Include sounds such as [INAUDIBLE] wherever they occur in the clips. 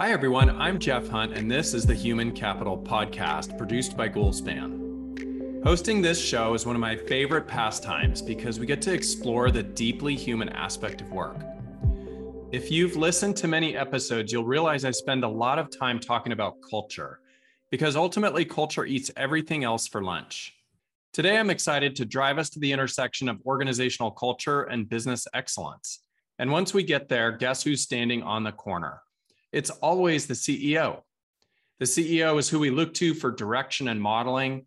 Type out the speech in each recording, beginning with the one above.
Hi, everyone. I'm Jeff Hunt, and this is the Human Capital Podcast produced by Goalspan. Hosting this show is one of my favorite pastimes because we get to explore the deeply human aspect of work. If you've listened to many episodes, you'll realize I spend a lot of time talking about culture because ultimately culture eats everything else for lunch. Today, I'm excited to drive us to the intersection of organizational culture and business excellence. And once we get there, guess who's standing on the corner? It's always the CEO. The CEO is who we look to for direction and modeling.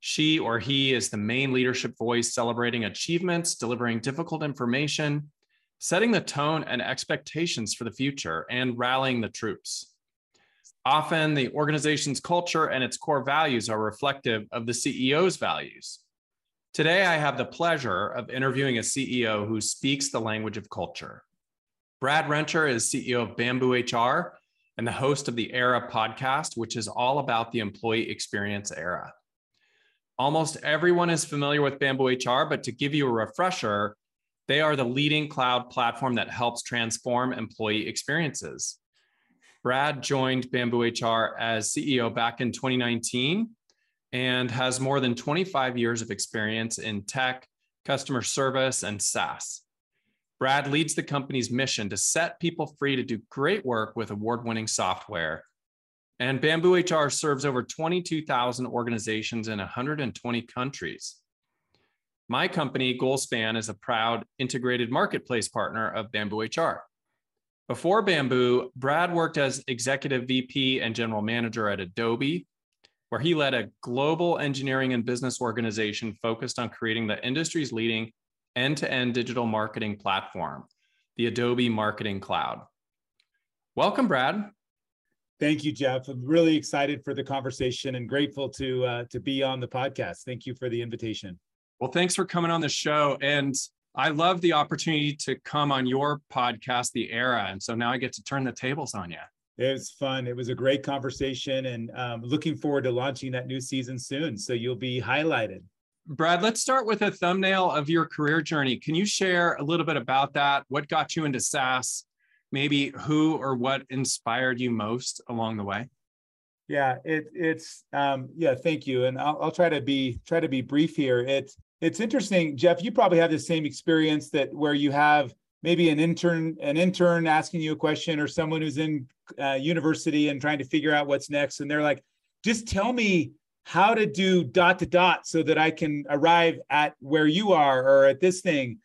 She or he is the main leadership voice, celebrating achievements, delivering difficult information, setting the tone and expectations for the future, and rallying the troops. Often, the organization's culture and its core values are reflective of the CEO's values. Today, I have the pleasure of interviewing a CEO who speaks the language of culture. Brad Rencher is CEO of Bamboo HR and the host of the Era podcast, which is all about the employee experience era. Almost everyone is familiar with Bamboo HR, but to give you a refresher, they are the leading cloud platform that helps transform employee experiences. Brad joined Bamboo HR as CEO back in 2019 and has more than 25 years of experience in tech, customer service, and SaaS. Brad leads the company's mission to set people free to do great work with award winning software. And Bamboo HR serves over 22,000 organizations in 120 countries. My company, Goalspan, is a proud integrated marketplace partner of Bamboo HR. Before Bamboo, Brad worked as executive VP and general manager at Adobe, where he led a global engineering and business organization focused on creating the industry's leading end to end digital marketing platform, the Adobe Marketing Cloud. Welcome, Brad. Thank you, Jeff. I'm really excited for the conversation and grateful to uh, to be on the podcast. Thank you for the invitation. Well, thanks for coming on the show, and I love the opportunity to come on your podcast, The Era, and so now I get to turn the tables on you. It was fun. It was a great conversation, and um, looking forward to launching that new season soon. So you'll be highlighted. Brad, let's start with a thumbnail of your career journey. Can you share a little bit about that? What got you into SaaS? Maybe who or what inspired you most along the way? Yeah, it, it's um, yeah. Thank you, and I'll, I'll try to be try to be brief here. It's it's interesting, Jeff. You probably have the same experience that where you have maybe an intern an intern asking you a question or someone who's in uh, university and trying to figure out what's next, and they're like, just tell me how to do dot to dot so that I can arrive at where you are or at this thing.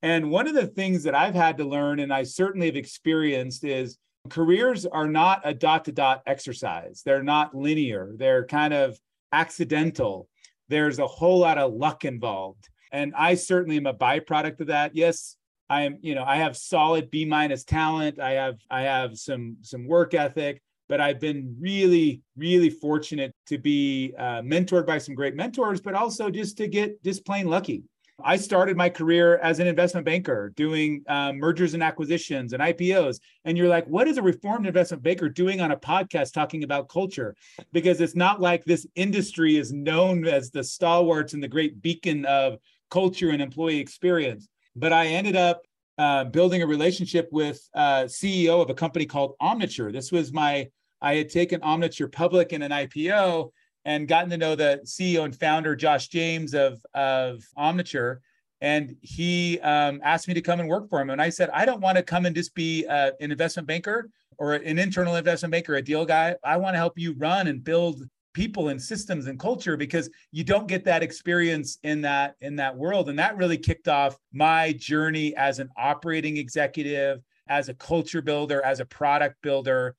And one of the things that I've had to learn, and I certainly have experienced, is careers are not a dot to dot exercise. They're not linear, they're kind of accidental. There's a whole lot of luck involved. And I certainly am a byproduct of that. Yes, I am, you know, I have solid B minus talent. I have I have some some work ethic but I've been really, really fortunate to be uh, mentored by some great mentors, but also just to get just plain lucky. I started my career as an investment banker doing um, mergers and acquisitions and IPOs. And you're like, what is a reformed investment banker doing on a podcast talking about culture? Because it's not like this industry is known as the stalwarts and the great beacon of culture and employee experience. But I ended up uh, building a relationship with uh, CEO of a company called Omniture. This was my I had taken Omniture public in an IPO and gotten to know the CEO and founder, Josh James of, of Omniture. And he um, asked me to come and work for him. And I said, I don't want to come and just be uh, an investment banker or an internal investment banker, a deal guy. I want to help you run and build people and systems and culture because you don't get that experience in that in that world and that really kicked off my journey as an operating executive as a culture builder as a product builder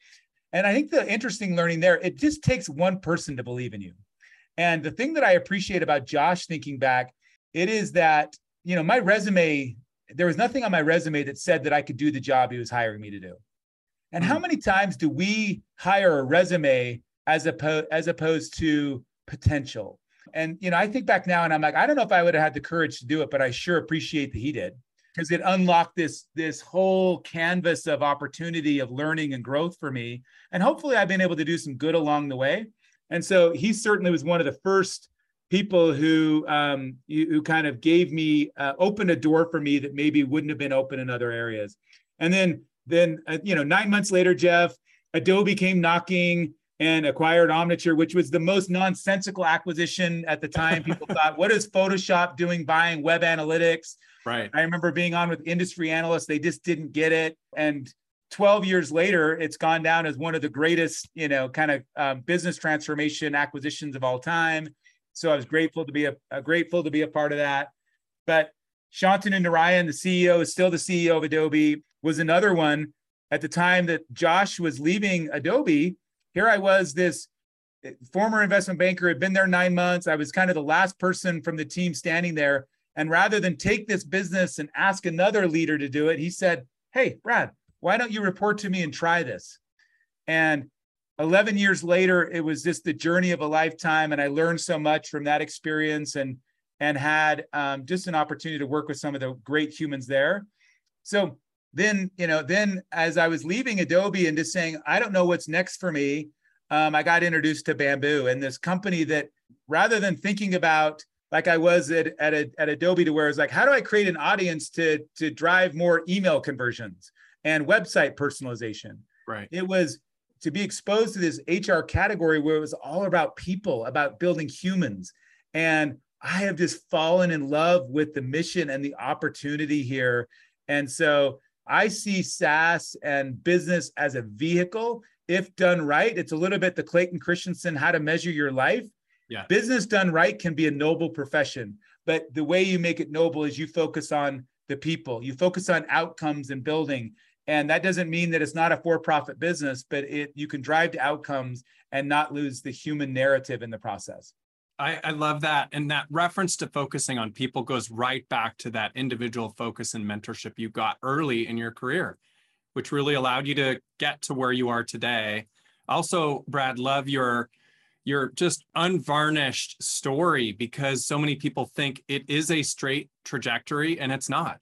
and I think the interesting learning there, it just takes one person to believe in you. And the thing that I appreciate about Josh thinking back, it is that, you know, my resume, there was nothing on my resume that said that I could do the job he was hiring me to do. And how hmm. many times do we hire a resume as opposed as opposed to potential? And you know, I think back now and I'm like, I don't know if I would have had the courage to do it, but I sure appreciate that he did because it unlocked this this whole canvas of opportunity of learning and growth for me and hopefully i've been able to do some good along the way and so he certainly was one of the first people who um, who kind of gave me uh, opened a door for me that maybe wouldn't have been open in other areas and then then uh, you know nine months later jeff Adobe came knocking and acquired Omniture, which was the most nonsensical acquisition at the time. People [LAUGHS] thought, what is Photoshop doing buying web analytics? Right. I remember being on with industry analysts, they just didn't get it. And 12 years later, it's gone down as one of the greatest, you know, kind of um, business transformation acquisitions of all time. So I was grateful to be a, a grateful to be a part of that. But Shantanu Narayen, the CEO, is still the CEO of Adobe, was another one at the time that Josh was leaving Adobe. Here I was, this eh, former investment banker, had been there nine months. I was kind of the last person from the team standing there. And rather than take this business and ask another leader to do it, he said, Hey, Brad, why don't you report to me and try this? And 11 years later, it was just the journey of a lifetime. And I learned so much from that experience and, and had um, just an opportunity to work with some of the great humans there. So then, you know, then as I was leaving Adobe and just saying, I don't know what's next for me, um, I got introduced to Bamboo and this company that rather than thinking about like I was at, at, a, at Adobe to where it's like, how do I create an audience to, to drive more email conversions and website personalization? Right. It was to be exposed to this HR category where it was all about people, about building humans. And I have just fallen in love with the mission and the opportunity here. And so I see SaaS and business as a vehicle. If done right, it's a little bit the Clayton Christensen how to measure your life. Yeah. Business done right can be a noble profession, but the way you make it noble is you focus on the people, you focus on outcomes and building. And that doesn't mean that it's not a for-profit business, but it you can drive to outcomes and not lose the human narrative in the process. I, I, love that. And that reference to focusing on people goes right back to that individual focus and mentorship you got early in your career, which really allowed you to get to where you are today. Also, Brad, love your your just unvarnished story because so many people think it is a straight trajectory and it's not.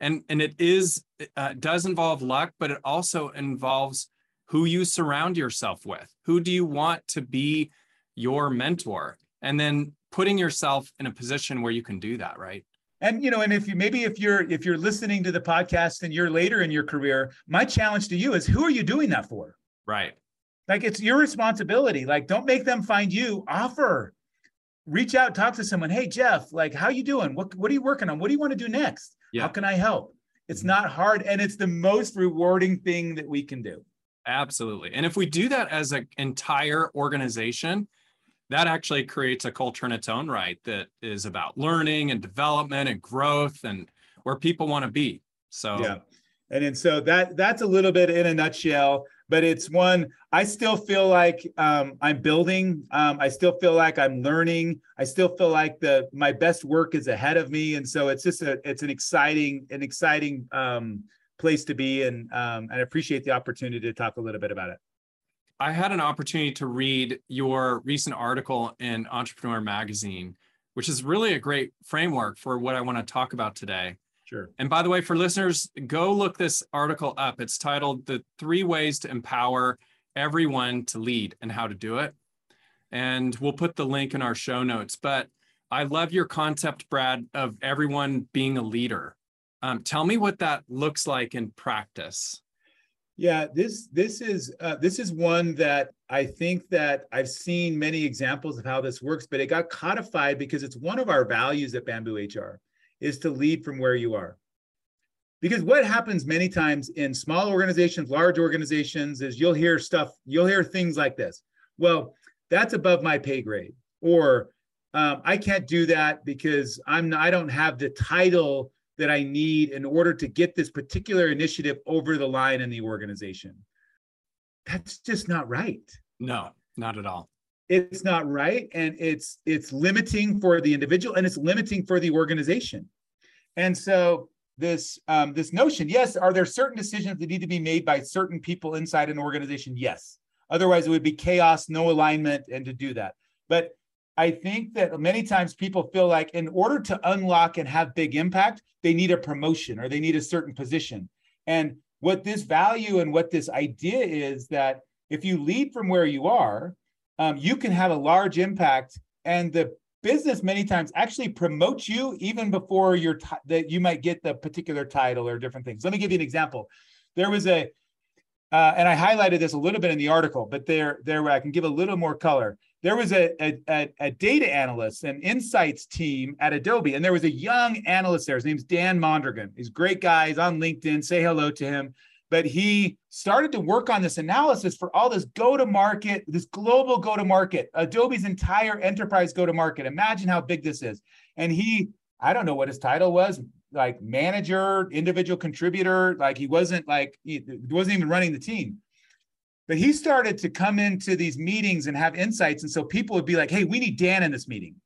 And and it is uh, does involve luck but it also involves who you surround yourself with. Who do you want to be your mentor? And then putting yourself in a position where you can do that right? And you know and if you maybe if you're if you're listening to the podcast and you're later in your career my challenge to you is who are you doing that for? Right like it's your responsibility. Like don't make them find you. Offer. Reach out talk to someone. Hey jeff like how you doing? What, what are you working on? What do you want to do next? Yeah. how can i help? It's mm-hmm. not hard and it's the most rewarding thing that we can do. Absolutely. And if we do that as an entire organization that actually creates a culture in its own right that is about learning and development and growth and where people want to be. So yeah. And then so that that's a little bit in a nutshell but it's one I still feel like um, I'm building. Um, I still feel like I'm learning. I still feel like the my best work is ahead of me, and so it's just a it's an exciting an exciting um, place to be, and um, and I appreciate the opportunity to talk a little bit about it. I had an opportunity to read your recent article in Entrepreneur Magazine, which is really a great framework for what I want to talk about today. Sure. And by the way, for listeners, go look this article up. It's titled The Three Ways to Empower Everyone to Lead and How to Do It. And we'll put the link in our show notes. But I love your concept, Brad, of everyone being a leader. Um, tell me what that looks like in practice. Yeah, this this is uh, this is one that I think that I've seen many examples of how this works, but it got codified because it's one of our values at Bamboo HR is to lead from where you are. Because what happens many times in small organizations, large organizations, is you'll hear stuff, you'll hear things like this. Well, that's above my pay grade, or um, I can't do that because I'm not, I don't have the title that I need in order to get this particular initiative over the line in the organization. That's just not right. No, not at all it's not right and it's it's limiting for the individual and it's limiting for the organization. And so this um, this notion yes are there certain decisions that need to be made by certain people inside an organization? Yes. Otherwise it would be chaos no alignment and to do that. But i think that many times people feel like in order to unlock and have big impact they need a promotion or they need a certain position. And what this value and what this idea is that if you lead from where you are um, you can have a large impact and the business many times actually promotes you even before you're t- that you might get the particular title or different things let me give you an example there was a uh, and I highlighted this a little bit in the article, but there, there I can give a little more color. There was a, a, a data analyst, an insights team at Adobe, and there was a young analyst there. His name's Dan Mondragon. He's a great guy. He's on LinkedIn. Say hello to him. But he started to work on this analysis for all this go to market, this global go to market, Adobe's entire enterprise go to market. Imagine how big this is. And he, I don't know what his title was, like manager, individual contributor. Like he wasn't like he wasn't even running the team. But he started to come into these meetings and have insights. And so people would be like, hey, we need Dan in this meeting.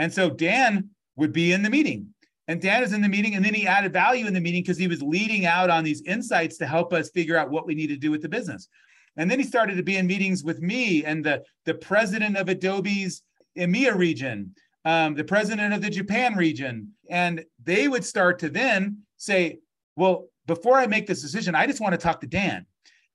And so Dan would be in the meeting. And Dan is in the meeting, and then he added value in the meeting because he was leading out on these insights to help us figure out what we need to do with the business. And then he started to be in meetings with me and the, the president of Adobe's EMEA region um, the president of the Japan region. And they would start to then say, well, before I make this decision, I just want to talk to Dan.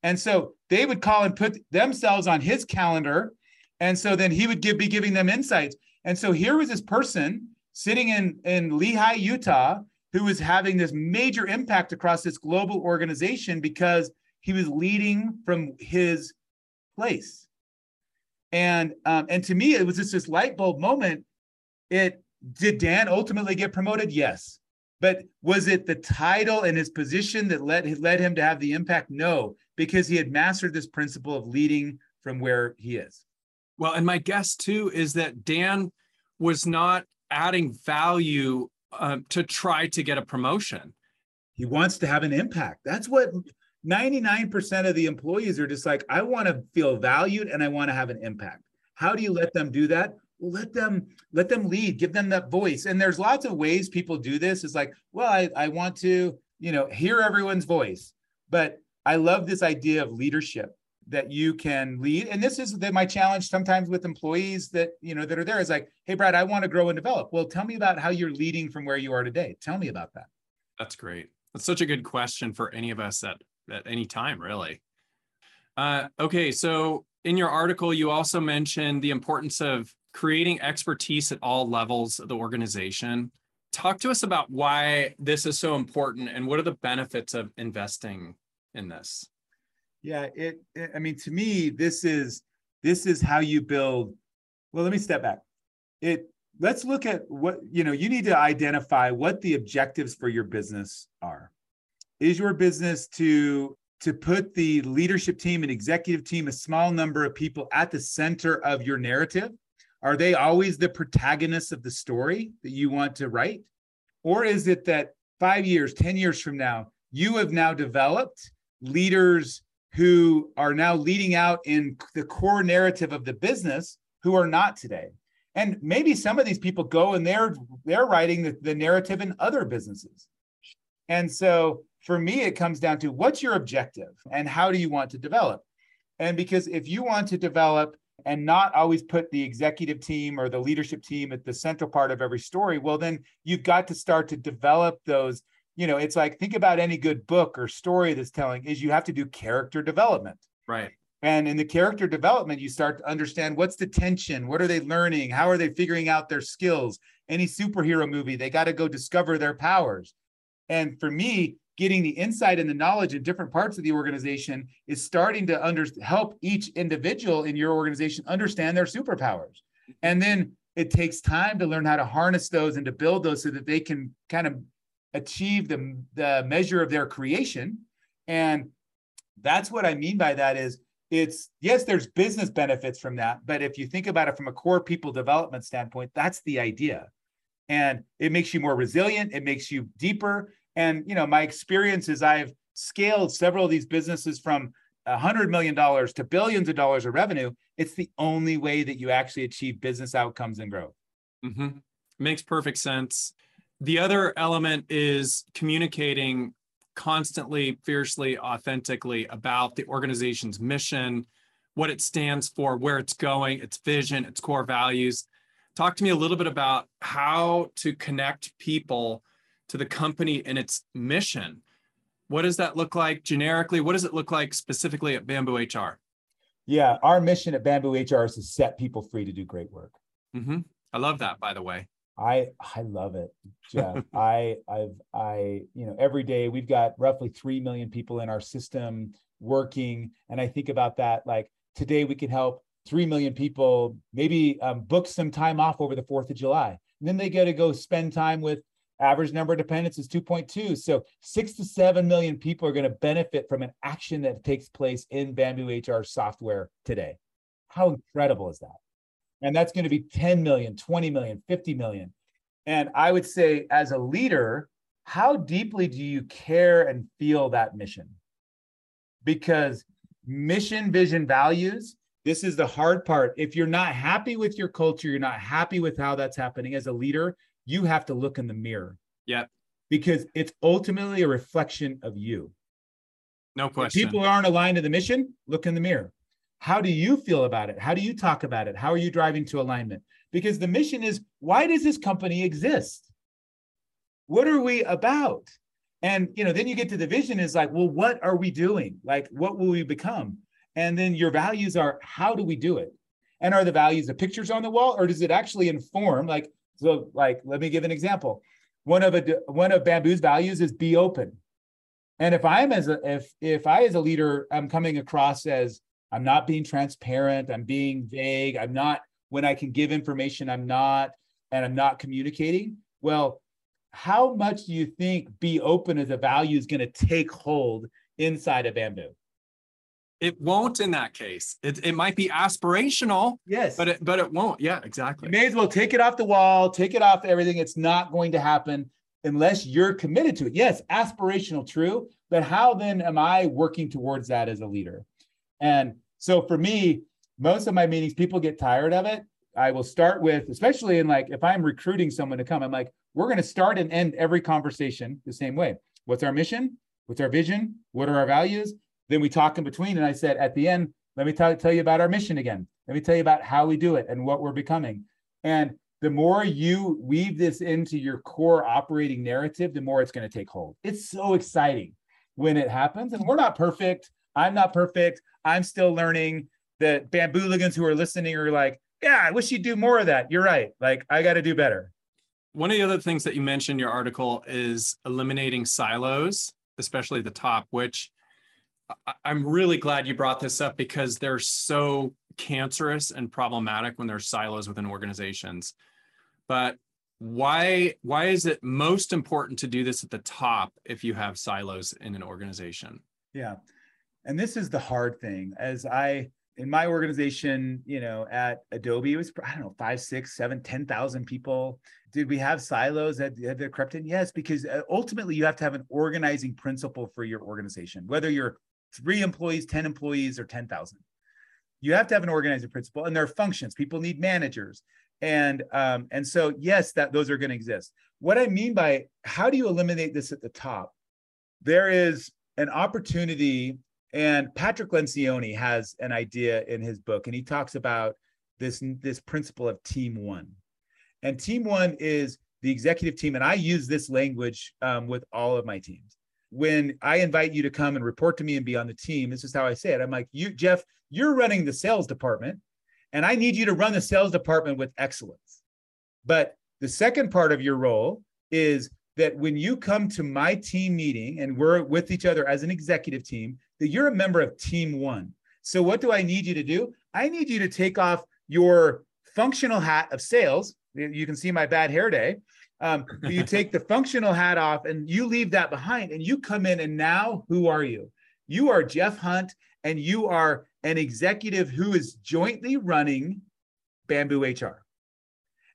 And so they would call and put themselves on his calendar. And so then he would give, be giving them insights. And so here was this person sitting in, in Lehi, Utah, who was having this major impact across this global organization because he was leading from his place. And um, and to me, it was just this light bulb moment it did Dan ultimately get promoted? Yes. But was it the title and his position that led led him to have the impact? No, because he had mastered this principle of leading from where he is. Well, and my guess too is that Dan was not adding value um, to try to get a promotion. He wants to have an impact. That's what 99% of the employees are just like, I want to feel valued and I want to have an impact. How do you let them do that? well let them let them lead give them that voice and there's lots of ways people do this it's like well i, I want to you know hear everyone's voice but i love this idea of leadership that you can lead. And this is the, my challenge sometimes with employees that you know that are there is like hey brad i want to grow and develop. Well tell me about how you're leading from where you are today. Tell me about that. That's great. That's such a good question for any of us at at any time really. Uh, okay so in your article you also mentioned the importance of creating expertise at all levels of the organization. Talk to us about why this is so important and what are the benefits of investing in this? Yeah, it, it I mean to me this is this is how you build well let me step back. It let's look at what you know you need to identify what the objectives for your business are. Is your business to to put the leadership team and executive team a small number of people at the center of your narrative are they always the protagonists of the story that you want to write? Or is it that five years, 10 years from now, you have now developed leaders who are now leading out in the core narrative of the business who are not today? And maybe some of these people go and they're they're writing the, the narrative in other businesses. And so for me, it comes down to what's your objective and how do you want to develop? And because if you want to develop and not always put the executive team or the leadership team at the central part of every story, well, then you've got to start to develop those. You know, it's like think about any good book or story that's telling is you have to do character development. Right. And in the character development, you start to understand what's the tension, what are they learning, how are they figuring out their skills. Any superhero movie, they got to go discover their powers. And for me, getting the insight and the knowledge in different parts of the organization is starting to under, help each individual in your organization understand their superpowers. Mm-hmm. And then it takes time to learn how to harness those and to build those so that they can kind of achieve the, the measure of their creation. And that's what I mean by that is it's yes, there's business benefits from that. But if you think about it from a core people development standpoint, that's the idea. And it makes you more resilient, it makes you deeper, and you know, my experience is I've scaled several of these businesses from hundred million dollars to billions of dollars of revenue. It's the only way that you actually achieve business outcomes and growth. Mm-hmm. Makes perfect sense. The other element is communicating constantly, fiercely, authentically about the organization's mission, what it stands for, where it's going, its vision, its core values. Talk to me a little bit about how to connect people to the company and its mission. What does that look like generically? What does it look like specifically at Bamboo HR? Yeah, our mission at Bamboo HR is to set people free to do great work. Mm-hmm. I love that, by the way. I I love it, Jeff. [LAUGHS] I I've I you know every day we've got roughly three million people in our system working, and I think about that like today we can help three million people maybe um, book some time off over the Fourth of July, and then they get to go spend time with average number of dependents is 2.2 so six to seven million people are going to benefit from an action that takes place in bamboo hr software today. How incredible is that and that's going to be 10 million 20 million 50 million. And i would say as a leader how deeply do you care and feel that mission? Because mission vision values this is the hard part. If you're not happy with your culture you're not happy with how that's happening as a leader you have to look in the mirror. Yeah because it's ultimately a reflection of you. No question. if people aren't aligned to the mission look in the mirror how do you feel about it? How do you talk about it? How are you driving to alignment? Because the mission is why does this company exist? What are we about? And you know, then you get to the vision is like, well, what are we doing? Like, what will we become? And then your values are how do we do it? And are the values the pictures on the wall, or does it actually inform? Like, so, like, let me give an example. One of a one of Bamboo's values is be open. And if I'm as a if if I as a leader I'm coming across as I'm not being transparent. I'm being vague. I'm not, when I can give information, I'm not, and I'm not communicating. Well, how much do you think be open as a value is going to take hold inside of bamboo? It won't in that case. It, it might be aspirational. Yes. But it, but it won't. Yeah, exactly. You may as well take it off the wall, take it off everything. It's not going to happen unless you're committed to it. Yes, aspirational, true. But how then am I working towards that as a leader? And so for me, most of my meetings, people get tired of it. I will start with, especially in like if I'm recruiting someone to come, I'm like, we're going to start and end every conversation the same way. What's our mission? What's our vision? What are our values? Then we talk in between. And I said, at the end, let me tell, tell you about our mission again. Let me tell you about how we do it and what we're becoming. And the more you weave this into your core operating narrative, the more it's going to take hold. It's so exciting when it happens. And we're not perfect. I'm not perfect. I'm still learning. The bambooligans who are listening are like, yeah, I wish you'd do more of that. You're right. Like, I got to do better. One of the other things that you mentioned in your article is eliminating silos, especially the top, which I'm really glad you brought this up because they're so cancerous and problematic when there's silos within organizations. But why why is it most important to do this at the top if you have silos in an organization? Yeah and this is the hard thing as i in my organization you know at adobe it was i don't know five six seven ten thousand people. Did we have silos that, that crept in yes because uh, ultimately you have to have an organizing principle for your organization whether you're three employees 10 employees or 10000 you have to have an organizing principle and there are functions. People need managers. And um, and so yes that those are going to exist. What i mean by how do you eliminate this at the top? There is an opportunity and Patrick Lencioni has an idea in his book, and he talks about this, this principle of team one. And team one is the executive team. And I use this language um, with all of my teams. When I invite you to come and report to me and be on the team, this is how I say it. I'm like, you, Jeff, you're running the sales department, and I need you to run the sales department with excellence. But the second part of your role is that when you come to my team meeting and we're with each other as an executive team, that you're a member of team one. So what do I need you to do? I need you to take off your functional hat of sales. You can see my bad hair day. Um, you take the [LAUGHS] functional hat off and you leave that behind and you come in and now who are you? You are Jeff Hunt and you are an executive who is jointly running Bamboo HR.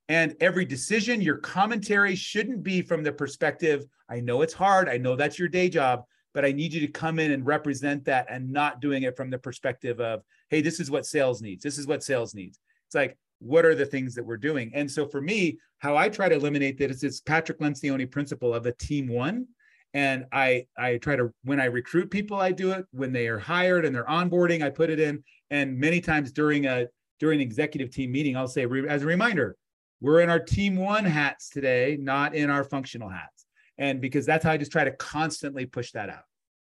And every decision, your commentary shouldn't be from the perspective, I know it's hard. I know that's your day job, but I need you to come in and represent that and not doing it from the perspective of, hey, this is what sales needs. This is what sales needs. It's like, what are the things that we're doing? And so for me, how I try to eliminate that is this Patrick Lencioni principle of a team one. And I I try to when I recruit people, I do it. When they are hired and they're onboarding, I put it in. And many times during a during an executive team meeting, I'll say as a reminder, we're in our team one hats today, not in our functional hats. And because that's how I just try to constantly push that out.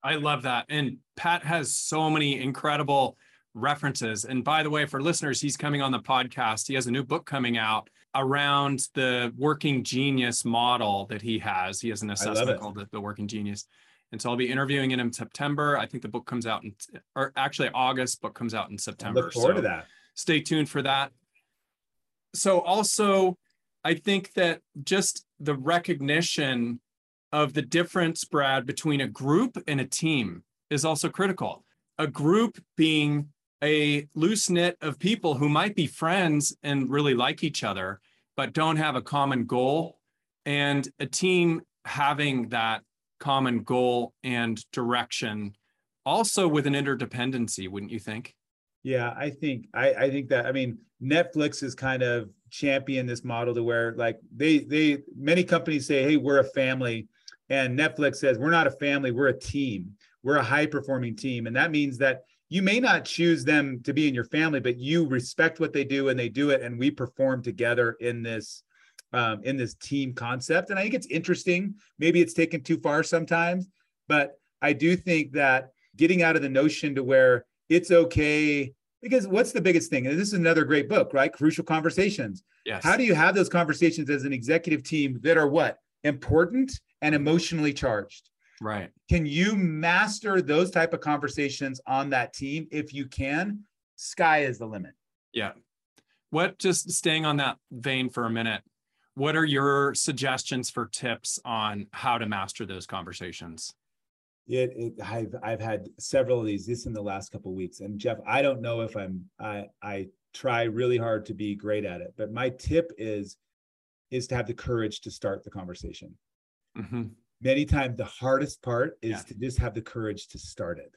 I love that. And Pat has so many incredible references. And by the way, for listeners, he's coming on the podcast. He has a new book coming out around the working genius model that he has. He has an assessment called the, the, Working Genius. And so I'll be interviewing him in September. I think the book comes out in, or actually August, book comes out in September. I look forward so to that. Stay tuned for that. So also, I think that just the recognition of the difference, Brad, between a group and a team is also critical. A group being a loose knit of people who might be friends and really like each other, but don't have a common goal, and a team having that common goal and direction, also with an interdependency, wouldn't you think? Yeah, I think I, I think that I mean Netflix is kind of champion this model to where like they they many companies say, hey, we're a family, and Netflix says we're not a family, we're a team, we're a high performing team, and that means that you may not choose them to be in your family, but you respect what they do and they do it, and we perform together in this um, in this team concept. And I think it's interesting. Maybe it's taken too far sometimes, but I do think that getting out of the notion to where it's okay because what's the biggest thing? And this is another great book, right? Crucial Conversations. Yes. How do you have those conversations as an executive team that are what? Important and emotionally charged. Right. Can you master those type of conversations on that team? If you can, sky is the limit. Yeah. What just staying on that vein for a minute, what are your suggestions for tips on how to master those conversations? It, it I've I've had several of these this in the last couple weeks. And Jeff, I don't know if I'm I I try really hard to be great at it, but my tip is is to have the courage to start the conversation. Mm-hmm. Many times the hardest part is yeah. to just have the courage to start it.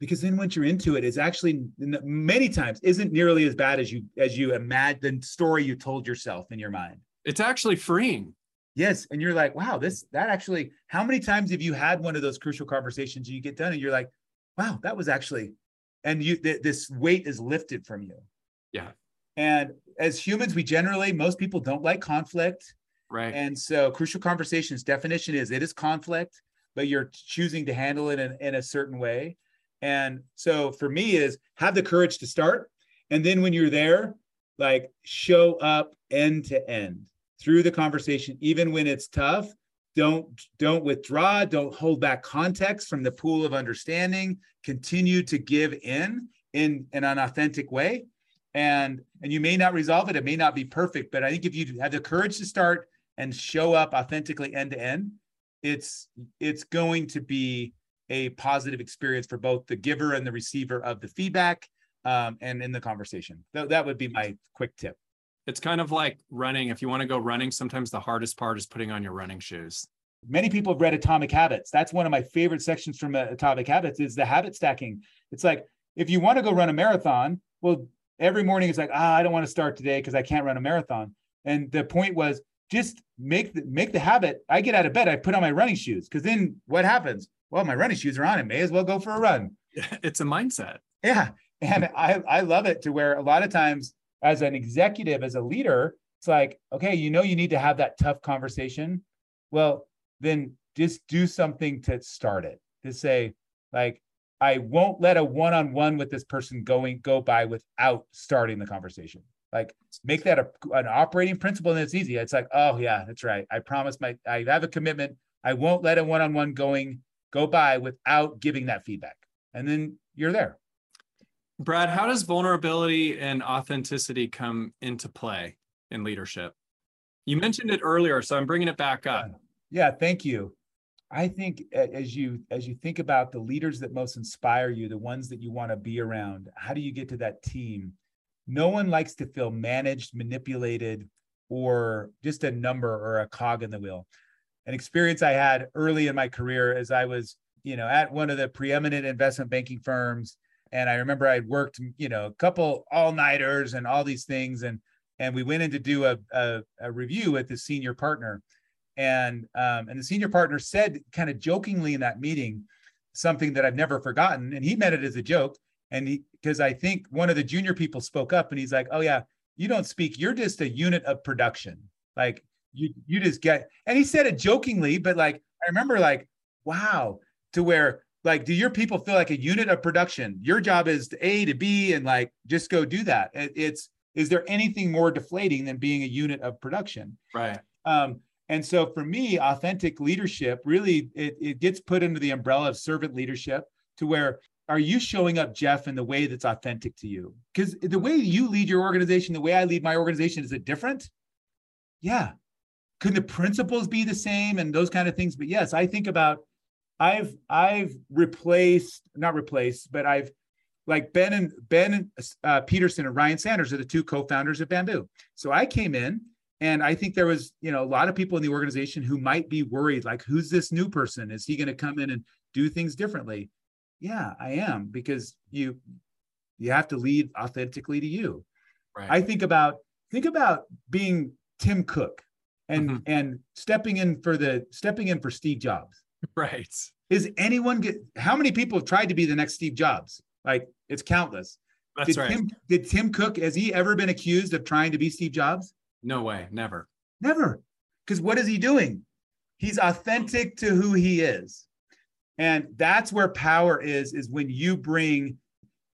Because then once you're into it it's actually many times isn't nearly as bad as you as you imagine the story you told yourself in your mind. It's actually freeing. Yes and you're like wow this that actually how many times have you had one of those crucial conversations you get done and you're like wow that was actually and you th- this weight is lifted from you. Yeah. And as humans we generally most people don't like conflict Right. And so crucial conversations definition is it is conflict, but you're choosing to handle it in, in a certain way. And so for me is have the courage to start. And then when you're there, like show up end to end through the conversation, even when it's tough. Don't don't withdraw, don't hold back context from the pool of understanding. Continue to give in in, in an authentic way. And and you may not resolve it, it may not be perfect, but I think if you have the courage to start and show up authentically end to end, it's it's going to be a positive experience for both the giver and the receiver of the feedback um, and in the conversation. Th- that would be my quick tip. It's kind of like running. If you want to go running, sometimes the hardest part is putting on your running shoes. Many people have read Atomic Habits. That's one of my favorite sections from uh, Atomic Habits is the habit stacking. It's like if you want to go run a marathon, well, every morning it's like, ah, I don't want to start today because I can't run a marathon. And the point was just make the make the habit. I get out of bed, I put on my running shoes because then what happens? Well, my running shoes are on. I may as well go for a run. [LAUGHS] It's a mindset. Yeah, and [LAUGHS] I I love it to where a lot of times as an executive, as a leader, it's like okay, you know, you need to have that tough conversation. Well, then just do something to start it. To say like I won't let a one-on-one with this person going go by without starting the conversation. Like make that a, an operating principle and it's easy. It's like, oh yeah, that's right. I promise my I have a commitment. I won't let a one-on-one going go by without giving that feedback. And then you're there. Brad, how does vulnerability and authenticity come into play in leadership? You mentioned it earlier, so I'm bringing it back up. Yeah, thank you. I think as you as you think about the leaders that most inspire you, the ones that you want to be around, how do you get to that team? No one likes to feel managed, manipulated, or just a number or a cog in the wheel. An experience I had early in my career as I was, you know, at one of the preeminent investment banking firms. And I remember I'd worked, you know, a couple all-nighters and all these things. And and we went in to do a, a, a review with the senior partner. And um, and the senior partner said kind of jokingly in that meeting something that I've never forgotten. And he meant it as a joke and he because I think one of the junior people spoke up and he's like, "Oh yeah, you don't speak. You're just a unit of production. Like you you just get." And he said it jokingly, but like I remember like, wow, to where like do your people feel like a unit of production your job is to a to b and like just go do that it, it's is there anything more deflating than being a unit of production right um, and so for me authentic leadership really it, it gets put under the umbrella of servant leadership to where are you showing up jeff in the way that's authentic to you because the way you lead your organization the way i lead my organization is it different yeah could the principles be the same and those kind of things but yes i think about I've I've replaced not replaced, but I've like Ben and Ben uh, Peterson and Ryan Sanders are the two co-founders of Bamboo. So I came in and I think there was you know a lot of people in the organization who might be worried like who's this new person? Is he going to come in and do things differently? Yeah, I am because you you have to lead authentically to you. Right. I think about think about being Tim Cook and mm-hmm. and stepping in for the stepping in for Steve Jobs [LAUGHS] Right. Is anyone get how many people have tried to be the next Steve Jobs? Like it's countless. That's did right. Tim, did Tim Cook, has he ever been accused of trying to be Steve Jobs? No way, never. Never. Because what is he doing? He's authentic to who he is. And that's where power is, is when you bring,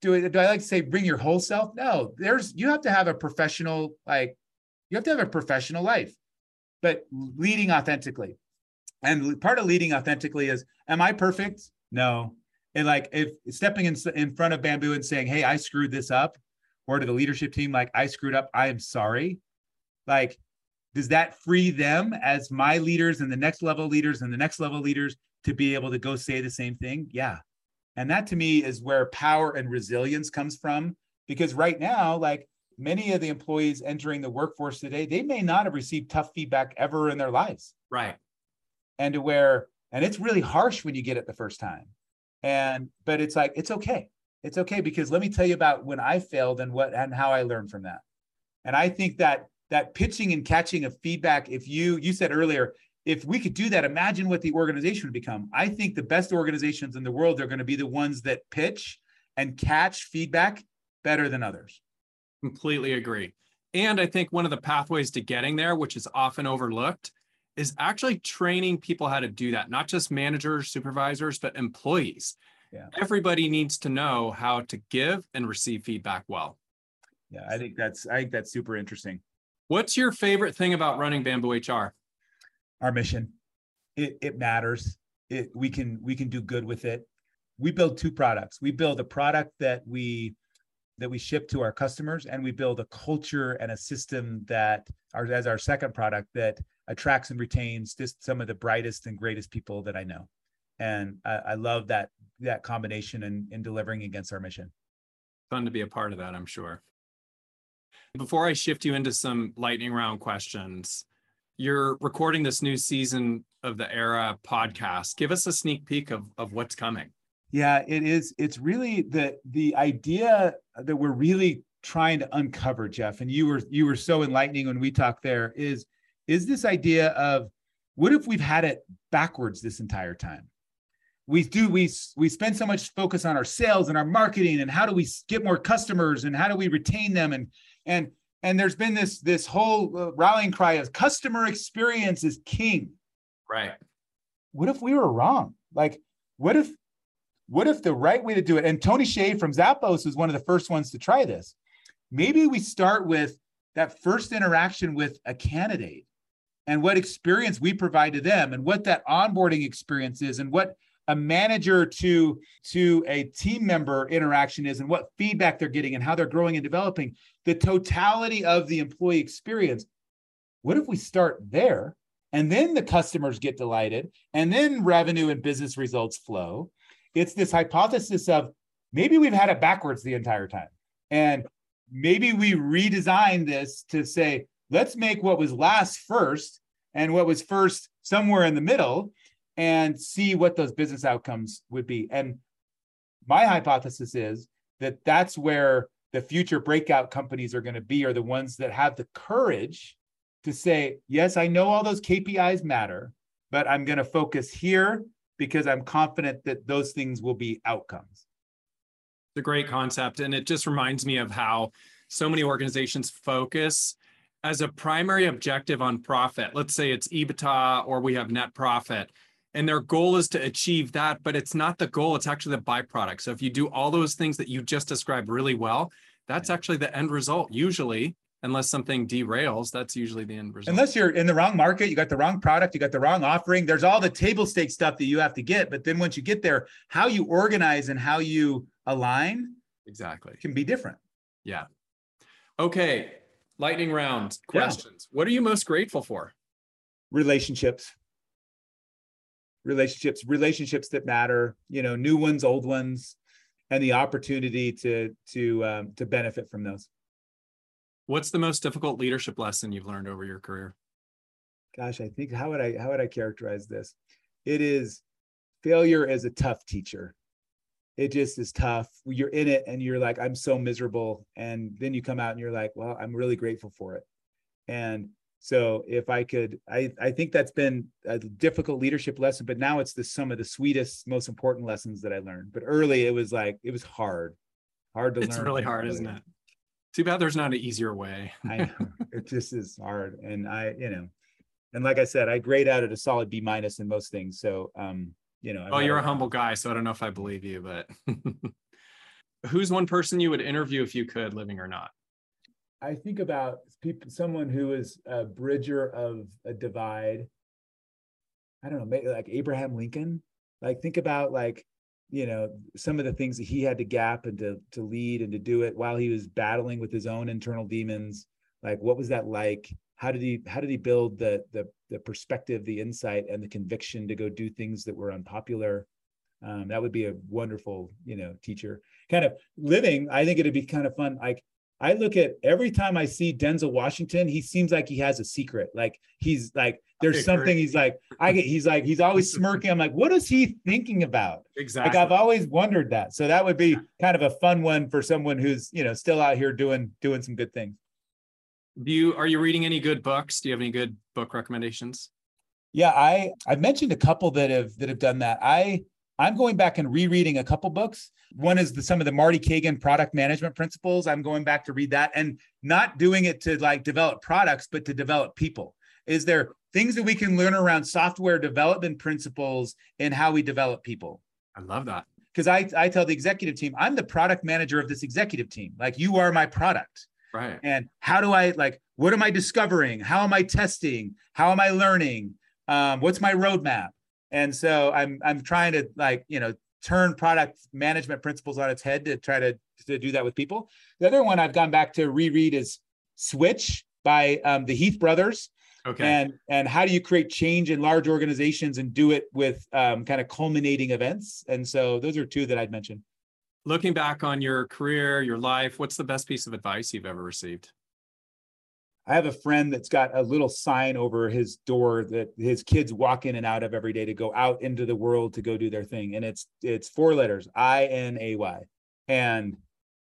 do, I, do I like to say bring your whole self? No, there's, you have to have a professional, like, you have to have a professional life, but leading authentically. And part of leading authentically is, am I perfect? No. And like if stepping in, in front of bamboo and saying, hey, I screwed this up, or to the leadership team, like I screwed up, I am sorry. Like, does that free them as my leaders and the next level leaders and the next level leaders to be able to go say the same thing? Yeah. And that to me is where power and resilience comes from. Because right now, like many of the employees entering the workforce today, they may not have received tough feedback ever in their lives. Right and to where and it's really harsh when you get it the first time and but it's like it's okay it's okay because let me tell you about when i failed and what and how i learned from that and i think that that pitching and catching of feedback if you you said earlier if we could do that imagine what the organization would become i think the best organizations in the world are going to be the ones that pitch and catch feedback better than others completely agree and i think one of the pathways to getting there which is often overlooked is actually training people how to do that, not just managers, supervisors, but employees. Yeah. Everybody needs to know how to give and receive feedback well. Yeah, I think that's I think that's super interesting. What's your favorite thing about running Bamboo HR? Our mission. It it matters. It we can we can do good with it. We build two products. We build a product that we that we ship to our customers and we build a culture and a system that our, as our second product that attracts and retains just some of the brightest and greatest people that I know. And I, I love that that combination in, in delivering against our mission. Fun to be a part of that, I'm sure. Before I shift you into some lightning round questions, you're recording this new season of the Era podcast. Give us a sneak peek of, of what's coming. Yeah, it is. It's really the the idea that we're really trying to uncover, Jeff. And you were you were so enlightening when we talked there. Is is this idea of what if we've had it backwards this entire time? We do we we spend so much focus on our sales and our marketing and how do we get more customers and how do we retain them and and and there's been this this whole uh, rallying cry of customer experience is king. Right. What if we were wrong? Like what if what if the right way to do it, and Tony Hsieh from Zappos was one of the first ones to try this. Maybe we start with that first interaction with a candidate and what experience we provide to them and what that onboarding experience is and what a manager to to a team member interaction is and what feedback they're getting and how they're growing and developing the totality of the employee experience what if we start there and then the customers get delighted and then revenue and business results flow it's this hypothesis of maybe we've had it backwards the entire time. And maybe we redesign this to say, let's make what was last first and what was first somewhere in the middle and see what those business outcomes would be. And my hypothesis is that that's where the future breakout companies are going to be are the ones that have the courage to say, yes, I know all those KPIs matter, but I'm going to focus here because I'm confident that those things will be outcomes. It's a great concept. And it just reminds me of how so many organizations focus as a primary objective on profit. Let's say it's EBITDA or we have net profit. And their goal is to achieve that but it's not the goal it's actually the byproduct. So if you do all those things that you just described really well that's actually the end result usually unless something derails that's usually the end result. Unless you're in the wrong market you got the wrong product you got the wrong offering there's all the table stake stuff that you have to get but then once you get there how you organize and how you align exactly. can be different. Yeah. Okay lightning round questions. Yeah. what are you most grateful for? Relationships relationships relationships that matter you know new ones old ones and the opportunity to to um, to benefit from those. What's the most difficult leadership lesson you've learned over your career? Gosh i think how would i how would i characterize this? It is failure as a tough teacher. It just is tough. You're in it and you're like i'm so miserable. And then you come out and you're like well i'm really grateful for it. And so if I could, I, I think that's been a difficult leadership lesson, but now it's the some of the sweetest, most important lessons that I learned. But early it was like, it was hard, hard to it's learn. It's really hard, isn't it? Too bad there's not an easier way. [LAUGHS] I know [LAUGHS] it just is hard. And I, you know, and like I said, I grade out at a solid B minus in most things. So, um, you know. Oh, you're a humble guy, so I don't know if I believe you, but [LAUGHS] who's one person you would interview if you could, living or not? I think about people, someone who is a bridger of a divide. I don't know, maybe like Abraham Lincoln. Like think about like, you know, some of the things that he had to gap and to to lead and to do it while he was battling with his own internal demons. Like, what was that like? How did he how did he build the the the perspective, the insight, and the conviction to go do things that were unpopular? Um, that would be a wonderful, you know, teacher. Kind of living. I think it'd be kind of fun. Like I look at every time I see Denzel Washington, he seems like he has a secret. Like he's like, there's something he's like, I get, he's like, he's always smirking. I'm like, what is he thinking about? Exactly. Like I've always wondered that. So that would be kind of a fun one for someone who's, you know, still out here doing, doing some good things. Do you, are you reading any good books? Do you have any good book recommendations? Yeah, I, I've mentioned a couple that have, that have done that. I, I'm going back and rereading a couple books. One is the, some of the Marty Cagan product management principles. I'm going back to read that and not doing it to like develop products, but to develop people. Is there things that we can learn around software development principles and how we develop people? I love that. Because I, I tell the executive team, I'm the product manager of this executive team. Like you are my product. Right. And how do I like, what am I discovering? How am I testing? How am I learning? Um, what's my roadmap? And so I'm I'm trying to like you know turn product management principles on its head to try to to do that with people. The other one I've gone back to reread is Switch by um, the Heath brothers. Okay. And and how do you create change in large organizations and do it with um, kind of culminating events? And so those are two that I'd mention. Looking back on your career, your life, what's the best piece of advice you've ever received? I have a friend that's got a little sign over his door that his kids walk in and out of every day to go out into the world to go do their thing. And it's it's four letters, I N A Y. And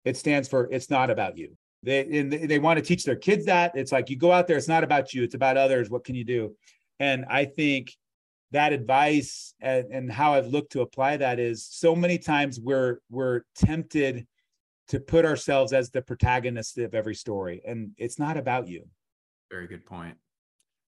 it stands for it's not about you. They and they want to teach their kids that. It's like you go out there, it's not about you, it's about others. What can you do? And I think that advice and, and how I've looked to apply that is so many times we're we're tempted to put ourselves as the protagonist of every story and it's not about you. Very good point.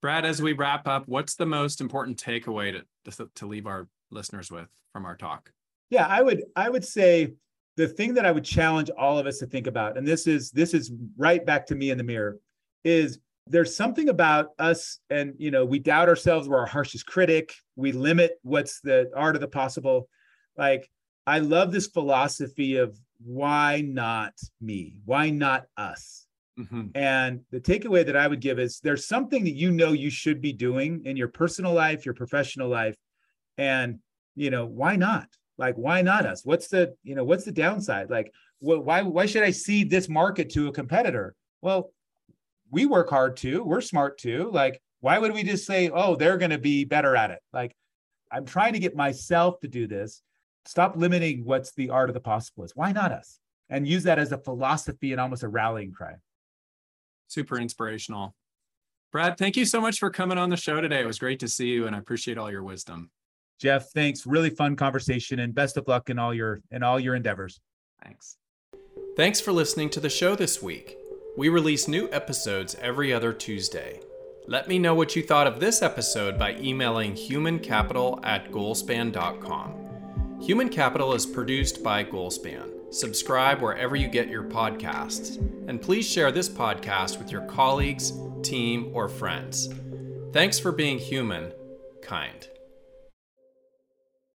Brad as we wrap up what's the most important takeaway to, to, to leave our listeners with from our talk? Yeah i would i would say the thing that i would challenge all of us to think about and this is this is right back to me in the mirror is there's something about us and you know we doubt ourselves we're our harshest critic we limit what's the art of the possible. Like i love this philosophy of why not me? Why not us? Mm-hmm. And the takeaway that I would give is there's something that you know you should be doing in your personal life, your professional life. And, you know, why not? Like, why not us? What's the, you know, what's the downside? Like, well, why, why should I cede this market to a competitor? Well, we work hard too. We're smart too. Like, why would we just say, oh, they're going to be better at it? Like, I'm trying to get myself to do this stop limiting what's the art of the possible is. Why not us? And use that as a philosophy and almost a rallying cry. Super inspirational. Brad, thank you so much for coming on the show today. It was great to see you and I appreciate all your wisdom. Jeff, thanks. Really fun conversation and best of luck in all your in all your endeavors. Thanks. Thanks for listening to the show this week. We release new episodes every other Tuesday. Let me know what you thought of this episode by emailing humancapital at goalspan.com. Human Capital is produced by Goalspan. Subscribe wherever you get your podcasts. And please share this podcast with your colleagues, team, or friends. Thanks for being human, kind.